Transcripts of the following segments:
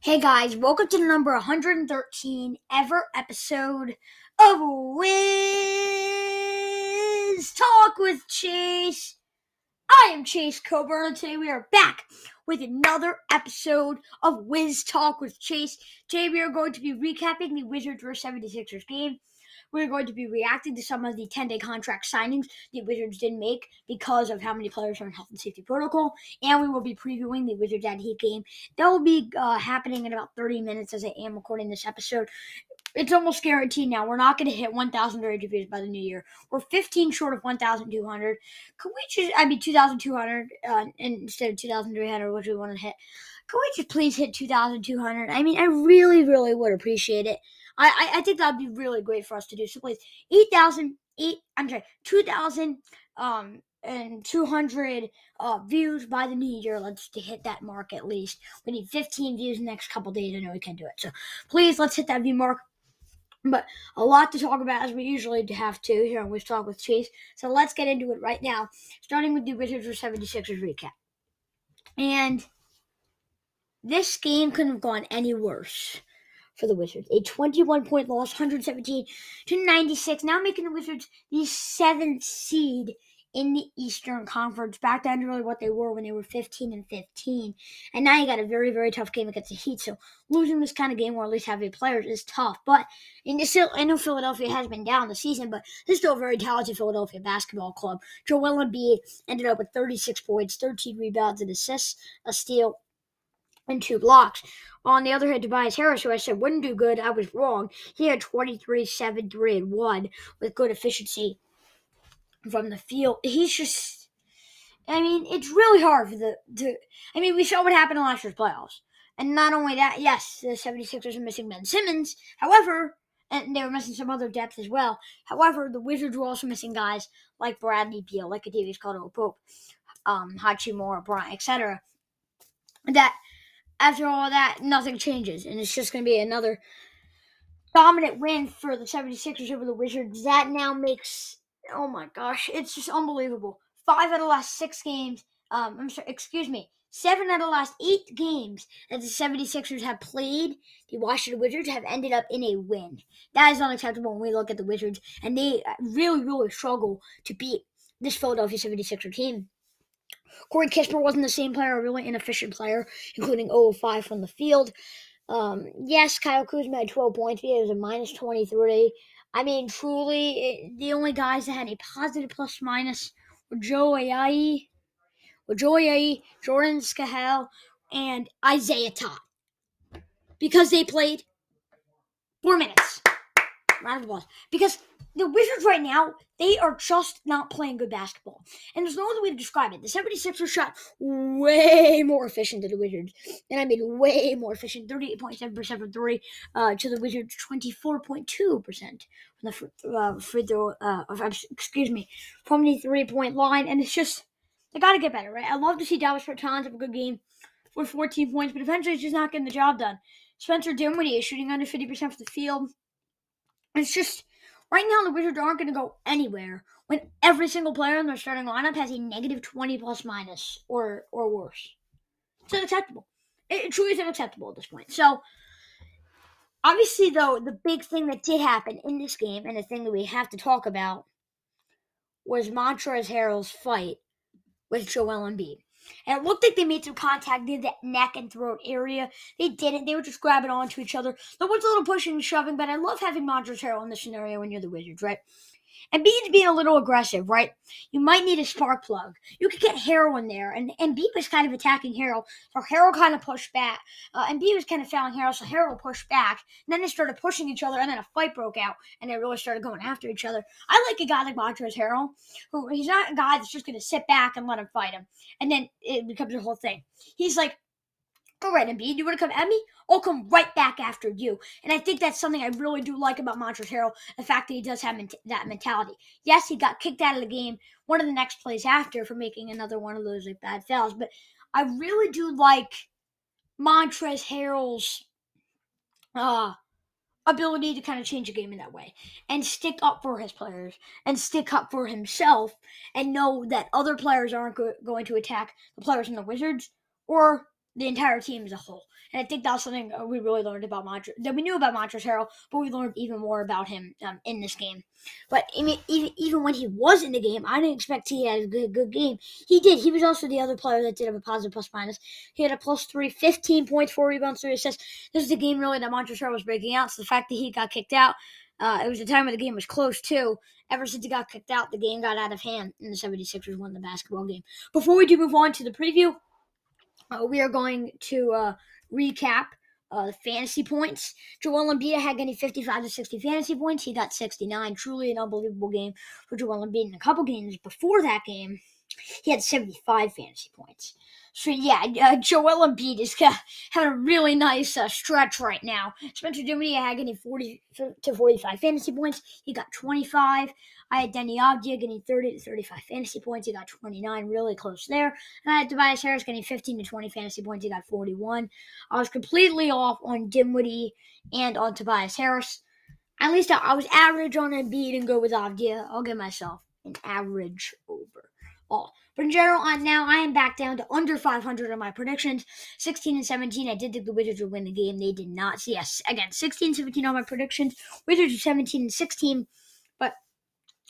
Hey guys, welcome to the number 113 ever episode of Wiz Talk with Chase. I am Chase Coburn, and today we are back with another episode of Wiz Talk with Chase. Today we are going to be recapping the Wizards vs 76ers game. We're going to be reacting to some of the 10 day contract signings the Wizards didn't make because of how many players are in health and safety protocol. And we will be previewing the Wizards at Heat game. That will be uh, happening in about 30 minutes as I am recording this episode. It's almost guaranteed now. We're not going to hit 1,000 radio by the new year. We're 15 short of 1,200. Could we just, I mean, 2,200 uh, instead of 2,300, which we want to hit. Could we just please hit 2,200? I mean, I really, really would appreciate it. I, I, think that would be really great for us to do. So please, 8,000, 8, I'm sorry, 2,000 um, and 200 uh, views by the new year. Let's to hit that mark at least. We need 15 views in the next couple days. I know we can do it. So please, let's hit that view mark. But a lot to talk about as we usually have to here on Wiz Talk with Chase. So let's get into it right now, starting with the Wizards for 76ers recap. And this game couldn't have gone any worse for the Wizards. A 21 point loss, 117 to 96, now making the Wizards the seventh seed in the Eastern Conference, back down to really what they were when they were 15 and 15. And now you got a very, very tough game against the Heat. So losing this kind of game, or at least having players, is tough. But in still, I know Philadelphia has been down the season, but this is still a very talented Philadelphia basketball club. Joel Embiid ended up with 36 points, 13 rebounds, and assists, a steal, and two blocks. On the other hand, Tobias Harris, who I said wouldn't do good, I was wrong. He had 23, 7, 3, and 1 with good efficiency from the field. He's just, I mean, it's really hard for the, to, I mean, we saw what happened in last year's playoffs. And not only that, yes, the 76ers are missing Ben Simmons. However, and they were missing some other depth as well. However, the Wizards were also missing guys like Bradley Beal, like Kentavious Caldwell-Pope, um, Hachimura, Bryant, etc. That after all that, nothing changes. And it's just going to be another dominant win for the 76ers over the Wizards. That now makes, oh my gosh, it's just unbelievable. Five out of the last six games, um, I'm sorry, excuse me, seven out of the last eight games that the 76ers have played, the Washington Wizards have ended up in a win. That is unacceptable when we look at the Wizards, and they really, really struggle to beat this Philadelphia 76er team. Corey Kispert wasn't the same player, a really inefficient player, including 0 5 from the field. Um, yes, Kyle Kuzma had 12 points, but he was a minus 23. I mean, truly, it, the only guys that had a positive plus minus were Joe Ayayi, were Joe Ayayi, Jordan Schakel, and Isaiah Todd. Because they played four minutes. Round of applause. Because the Wizards right now, they are just not playing good basketball. And there's no other way to describe it. The 76ers shot way more efficient than the Wizards. And I mean way more efficient. 38.7% from three uh, to the Wizards 24.2% from the uh, free throw, uh, excuse me, from the three point line. And it's just, they got to get better, right? I love to see Davis Bertans have a good game with 14 points, but eventually it's just not getting the job done. Spencer Dinwiddie is shooting under 50% from the field. It's just Right now, the Wizards aren't going to go anywhere when every single player in their starting lineup has a negative 20 plus minus or or worse. It's unacceptable. It, it truly is unacceptable at this point. So, obviously, though, the big thing that did happen in this game and the thing that we have to talk about was Montrezl Harrell's fight with Joel Embiid. And it looked like they made some contact near the neck and throat area. They didn't. They were just grabbing onto each other. There was a little pushing and shoving, but I love having Montrezl Harrell in this scenario when you're the Wizards, right? And Bede's being a little aggressive, right? You might need a spark plug. You could get Harrell in there, and and Bede was kind of attacking Harrell, so Harrell kind of pushed back, uh, and Bede was kind of fouling Harrell, so Harrell pushed back. And then they started pushing each other, and then a fight broke out, and they really started going after each other. I like a guy like Montrezl Harrell, who he's not a guy that's just going to sit back and let him fight him, and then it becomes a whole thing. He's like, all right, Embiid, you want to come at me? I'll come right back after you. And I think that's something I really do like about Montrezl Harrell, the fact that he does have that mentality. Yes, he got kicked out of the game one of the next plays after for making another one of those like bad fouls, but I really do like Montrezl Harrell's uh, ability to kind of change a game in that way and stick up for his players and stick up for himself and know that other players aren't go- going to attack the players in the Wizards or the entire team as a whole. And I think that's something we really learned about Montrezl that we knew about Montrezl Harrell, but we learned even more about him um, in this game. But I mean, even even when he was in the game, I didn't expect he had a good, good game. He did. He was also the other player that did have a positive plus minus. He had a plus three, 15 points, four rebounds, three assists. This is the game really that Montrezl Harrell was breaking out. So the fact that he got kicked out, uh, it was the time when the game was close too. Ever since he got kicked out, the game got out of hand, and the 76ers won the basketball game. Before we do move on to the preview, uh, we are going to uh, recap uh, the fantasy points. Joel Embiid had getting 55 to 60 fantasy points. He got 69. Truly an unbelievable game for Joel Embiid. In a couple games before that game, he had 75 fantasy points. So yeah, uh, Joel Embiid is uh, having a really nice uh, stretch right now. Spencer Dinwiddie had getting 40 to 45 fantasy points. He got 25. I had Deni Avdija getting 30 to 35 fantasy points. He got 29, really close there. And I had Tobias Harris getting 15 to 20 fantasy points. He got 41. I was completely off on Dinwiddie and on Tobias Harris. At least I, I was average on Embiid and go with Avdija. I'll give myself an average over all. But in general, on now I am back down to under 500 on my predictions. 16 and 17. I did think the Wizards would win the game. They did not. So yes, again, 16 17 on my predictions. Wizards are 17 and 16.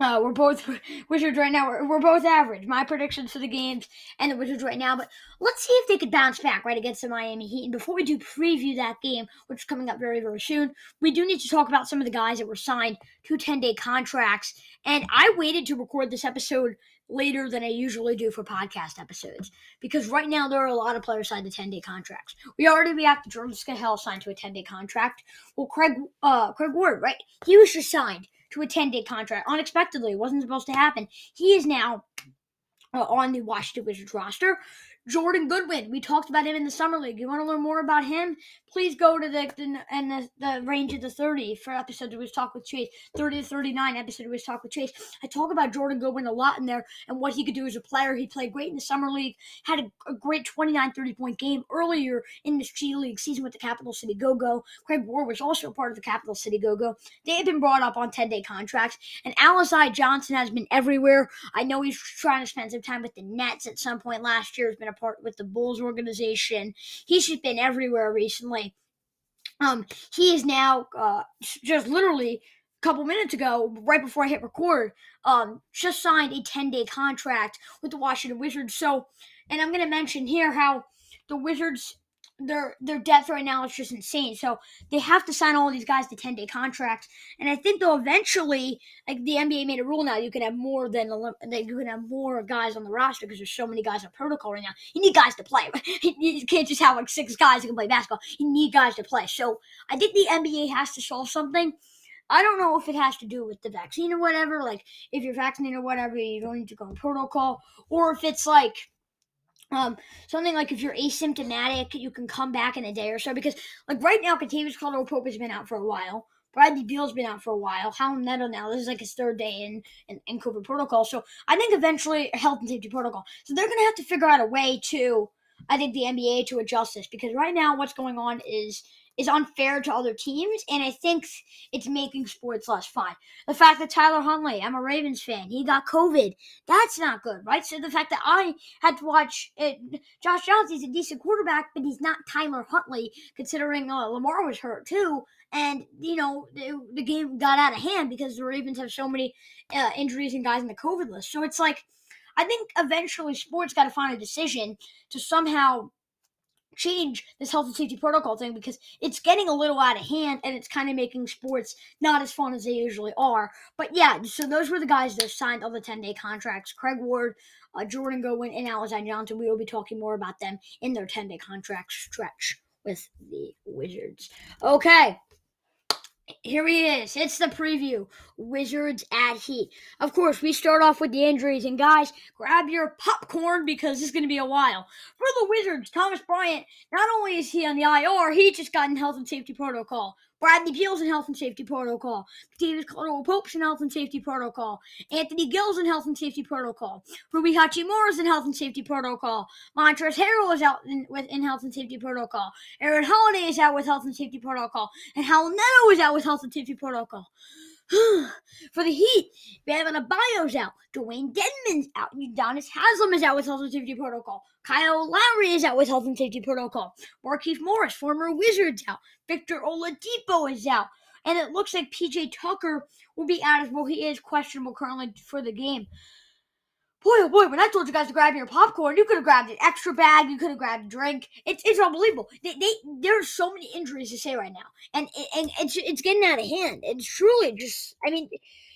Uh, we're both Wizards right now. We're, we're both average. My predictions for the games and the Wizards right now. But let's see if they could bounce back right against the Miami Heat. And before we do preview that game, which is coming up very very soon, we do need to talk about some of the guys that were signed to 10 day contracts. And I waited to record this episode later than I usually do for podcast episodes because right now there are a lot of players signed to 10 day contracts. We already to Jordan Schakel signed to a 10 day contract. Well, Craig uh, Craig Sword, right? He was just signed to a 10 day contract unexpectedly. It wasn't supposed to happen. He is now uh, on the Washington Wizards roster. Jordan Goodwin, we talked about him in the summer league. You want to learn more about him? Please go to the the, and the, the range of the 30 for episode of Wiz Talk with Chase, 30 to 39 episode of Wiz Talk with Chase. I talk about Jordan Goodwin a lot in there and what he could do as a player. He played great in the summer league, had a, a great 29 30 point game earlier in the G League season with the Capital City Go Go. Craig Sword was also a part of the Capital City Go Go. They have been brought up on 10 day contracts, and Alize Johnson has been everywhere. I know he's trying to spend some time with the Nets at some point last year, has been a part with the Bulls organization. He's just been everywhere recently. Um, he is now uh, just literally a couple minutes ago, right before I hit record, um, just signed a 10 day contract with the Washington Wizards. So, and I'm going to mention here how the Wizards their their depth right now is just insane. So they have to sign all these guys to ten day contracts, and I think they'll eventually, like the NBA made a rule now, you can have more than that you can have more guys on the roster because there's so many guys on protocol right now. You need guys to play. You can't just have like six guys who can play basketball. You need guys to play. So I think the NBA has to solve something. I don't know if it has to do with the vaccine or whatever. Like if you're vaccinated or whatever, you don't need to go on protocol, or if it's like um, something like if you're asymptomatic, you can come back in a day or so. Because like right now, Kentavious Caldwell Pope has been out for a while. Bradley Beal's been out for a while. Raul Neto now, this is like his third day in, in, in COVID protocol. So I think eventually health and safety protocol. So they're gonna have to figure out a way to, I think the NBA to adjust this because right now what's going on is is unfair to other teams, and I think it's making sports less fun. The fact that Tyler Huntley, I'm a Ravens fan, he got COVID, that's not good, right? So the fact that I had to watch it, Josh Johnson, a decent quarterback, but he's not Tyler Huntley, considering uh, Lamar was hurt too. And, you know, the, the, game got out of hand because the Ravens have so many uh, injuries and guys in the COVID list. So it's like, I think eventually sports got to find a decision to somehow change this health and safety protocol thing because it's getting a little out of hand and it's kind of making sports not as fun as they usually are. But yeah, so those were the guys that signed all the 10 day contracts Craig Sword, uh, Jordan Goodwin, and Alize Johnson. We will be talking more about them in their 10 day contract stretch with the Wizards. Okay here he is. It's the preview. Wizards at Heat. Of course, we start off with the injuries. And guys, grab your popcorn because is going to be a while. For the Wizards, Thomas Bryant, not only is he on the IR, he just got in health and safety protocol. Bradley Beal's in health and safety protocol. Davis Caldwell Pope's in health and safety protocol. Anthony Gill's in health and safety protocol. Rui Hachimura's in health and safety protocol. Montrezl Harrell is out in, with, in health and safety protocol. Aaron Holiday is out with health and safety protocol. And Raul Neto is out with health and safety protocol. For the Heat, Bam Adebayo's out. Dewayne Dedmon's out. Udonis Haslem is out with health and safety protocol. Kyle Lowry is out with health and safety protocol. Markieff Morris, former Wizards, out. Victor Oladipo is out. And it looks like PJ Tucker will be out as well. He is questionable currently for the game boy, oh boy, when I told you guys to grab your popcorn, you could have grabbed an extra bag, you could have grabbed a drink. It's it's unbelievable. They, they there's so many injuries to say right now, and and it's it's getting out of hand. It's truly just, I mean,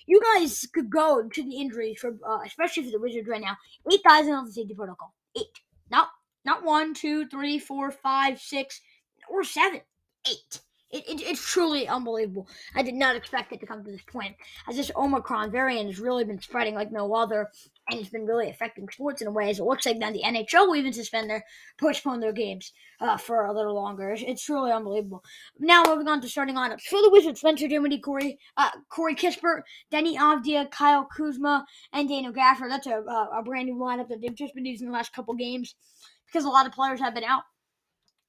you guys could go to the injuries for, uh, especially for the Wizards right now. Eight guys on the safety protocol. Eight, not not one, two, three, four, five, six, or seven. Eight. It, it, it's truly unbelievable. I did not expect it to come to this point, as this Omicron variant has really been spreading like no other, and it's been really affecting sports in a way. As it looks like now the NHL will even suspend their postpone their games uh, for a little longer. It's, it's, truly unbelievable. Now moving on to starting lineups for the Wizards: Spencer Dinwiddie, Corey uh, Corey Kispert, Deni Avdija, Kyle Kuzma, and Daniel Gafford. That's a, a brand new lineup that they've just been using the last couple games because a lot of players have been out.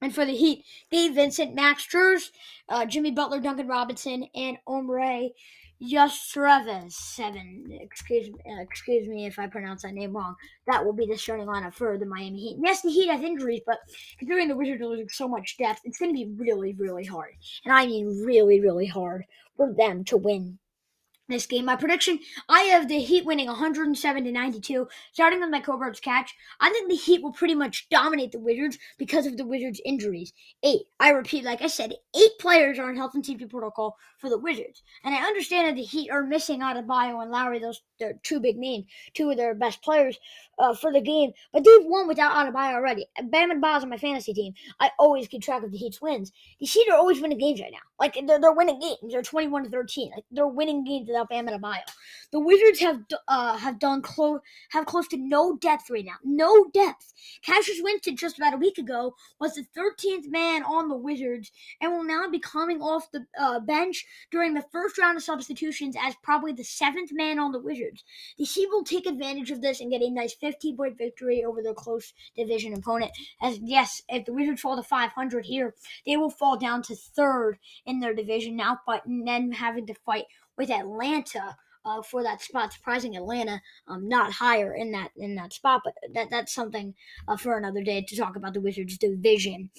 And for the Heat, Gabe Vincent, Max Strus, uh, Jimmy Butler, Duncan Robinson, and Omri Yastreves. Seven. Excuse, uh, excuse me if I pronounce that name wrong. That will be the starting lineup for the Miami Heat. Yes, the Heat has injuries, but considering the Wizards are losing so much depth, it's going to be really, really hard. And I mean really, really hard for them to win this game. My prediction: I have the Heat winning 107 to 92. Starting with my Coburns catch, I think the Heat will pretty much dominate the Wizards because of the Wizards' injuries. Eight. I repeat, like I said, eight players are in health and safety protocol for the Wizards, and I understand that the Heat are missing Adebayo and Lowry. Those they're two big names, two of their best players uh, for the game. But they've won without Adebayo already. Bam and Boz on my fantasy team. I always keep track of the Heat's wins. The Heat are always winning games right now. Like they're, they're winning games. They're twenty one to thirteen. Like they're winning games without Bam and Adebayo. The Wizards have uh, have done close have close to no depth right now. No depth. Cassius Winston just about a week ago was the thirteenth man on the Wizards and will now be coming off the uh, bench during the first round of substitutions as probably the seventh man on the Wizards. The Heat will take advantage of this and get a nice 15 point victory over their close division opponent. As yes, if the Wizards fall to 500 here, they will fall down to third in their division now, but then having to fight with Atlanta uh, for that spot. Surprising Atlanta um, not higher in that in that spot, but that that's something uh, for another day to talk about the Wizards division.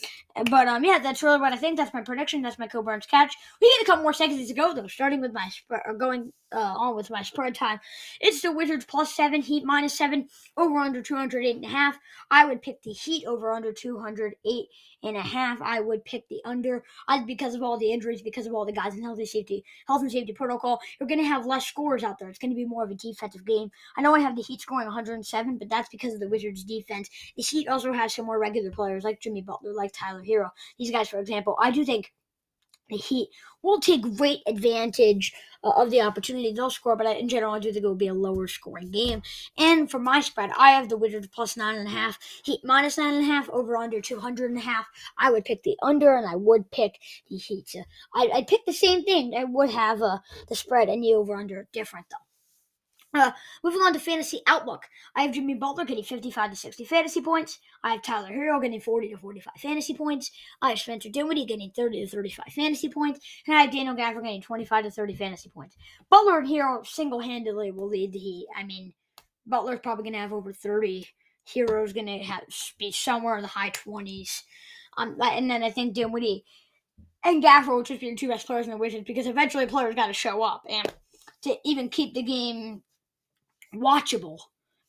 But um, yeah, that's really what I think. That's my prediction. That's my Coburn's catch. We get a couple more seconds to go though. Starting with my sp- or going uh, on with my spread time. It's the Wizards plus seven, Heat minus seven, over under 208 and a half. I would pick the Heat over under 208 and a half. I would pick the under I, because of all the injuries, because of all the guys in health and safety, health and safety protocol. You're going to have less scores out there. It's going to be more of a defensive game. I know I have the Heat scoring 107, but that's because of the Wizards' defense. The Heat also has some more regular players like Jimmy Butler, like Tyler Herro. These guys, for example, I do think the Heat will take great advantage uh, of the opportunity. They'll score, but I, in general, I do think it will be a lower scoring game. And for my spread, I have the Wizards plus nine and a half, Heat minus nine and a half, over under 200 and a half. I would pick the under, and I would pick the Heat. So I, I'd pick the same thing. I would have uh, the spread and the over under different, though. Uh, moving on to fantasy outlook, I have Jimmy Butler getting 55 to 60 fantasy points. I have Tyler Herro getting 40 to 45 fantasy points. I have Spencer Dinwiddie getting 30 to 35 fantasy points, and I have Daniel Gafford getting 25 to 30 fantasy points. Butler and Herro single-handedly will lead the Heat. I mean, Butler's probably going to have over 30. Herro's going to have be somewhere in the high 20s. Um, and then I think Dinwiddie and Gafford will just be the two best players in the Wizards because eventually players got to show up and to even keep the game watchable.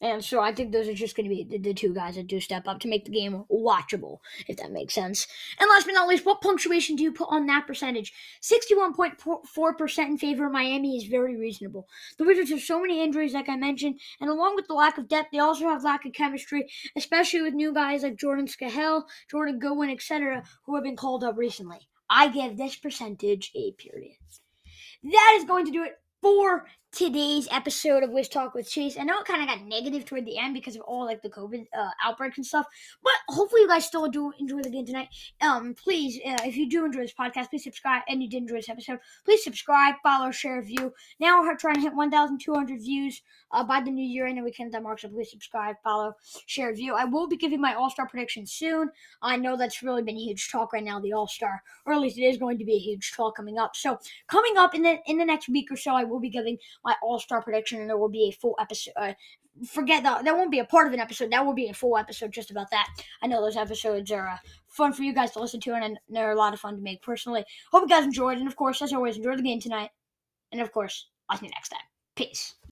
And so I think those are just going to be the, the, two guys that do step up to make the game watchable, if that makes sense. And last but not least, what punctuation do you put on that percentage? 61.4% in favor of Miami is very reasonable. The Wizards have so many injuries, like I mentioned, and along with the lack of depth, they also have lack of chemistry, especially with new guys like Jordan Schakel, Jordan Goodwin, etc., who have been called up recently. I give this percentage a period. That is going to do it for today's episode of Wiz Talk with Chase. I know it kind of got negative toward the end because of all like the COVID uh, outbreaks and stuff, but hopefully you guys still do enjoy the game tonight. Um, please, uh, if you do enjoy this podcast, please subscribe. And you did enjoy this episode, please subscribe, follow, share, view. Now we're trying to hit 1,200 views uh, by the new year, and then we can that mark. So please subscribe, follow, share, view. I will be giving my All Star prediction soon. I know that's really been huge talk right now, the All Star, or at least it is going to be a huge talk coming up. So coming up in the in the next week or so, I will be giving my All Star prediction, and there will be a full episode. Uh, forget that that won't be a part of an episode. That will be a full episode just about that. I know those episodes are uh, fun for you guys to listen to, and they're a lot of fun to make personally. Hope you guys enjoyed, and of course, as always, enjoy the game tonight. And of course, I'll see you next time. Peace.